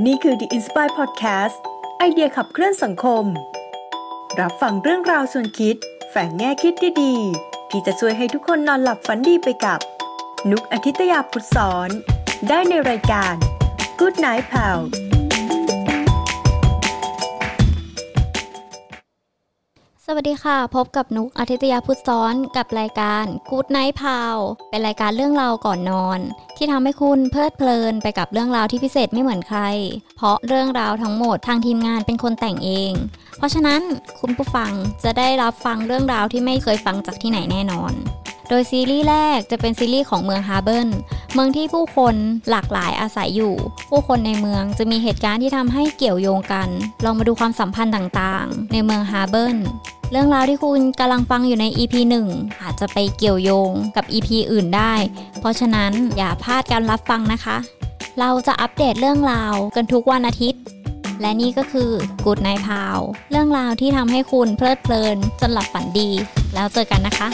นี่คือ The Inspire Podcast ไอเดียขับเคลื่อนสังคม รับฟังเรื่องราวส่วนคิด แฝงแง่คิดดีๆ ที่จะช่วยให้ทุกคนนอนหลับฝันดีไปกับ นุกอาทิตยาพุทธสอน ได้ในรายการ Good Night Pal สวัสดีค่ะ พบกับนุกอาทิตยาพุทธซ้อนกับรายการ Good Night Pal เป็นรายการเรื่องราวก่อนนอน ที่ทำให้คุณเพลิดเพลินไปกับเรื่องราวที่พิเศษไม่เหมือนใคร เพราะเรื่องราวทั้งหมดทางทีมงานเป็นคนแต่งเอง เพราะฉะนั้นคุณผู้ฟังจะได้รับฟังเรื่องราวที่ไม่เคยฟังจากที่ไหนแน่นอน โดยซีรีส์แรกจะเป็นซีรีส์ของเมืองฮาร์เบิลเมืองที่ผู้คนหลากหลายอาศัยอยู่ ผู้คนในเมืองจะมีเหตุการณ์ที่ทำให้เกี่ยวโยงกัน ลองมาดูความสัมพันธ์ต่างๆ ในเมืองฮาร์เบิล เรื่องราวที่คุณกำลังฟังอยู่ใน EP 1 อาจจะไปเกี่ยวโยงกับ EP อื่นได้ เพราะฉะนั้นอย่าพลาดการรับฟังนะคะ เราจะอัปเดตเรื่องราวกันทุกวันอาทิตย์ และนี่ก็คือ Good Night Pal เรื่องราวที่ทำให้คุณเพลิดเพลินจนหลับฝันดี แล้วเจอกันนะคะ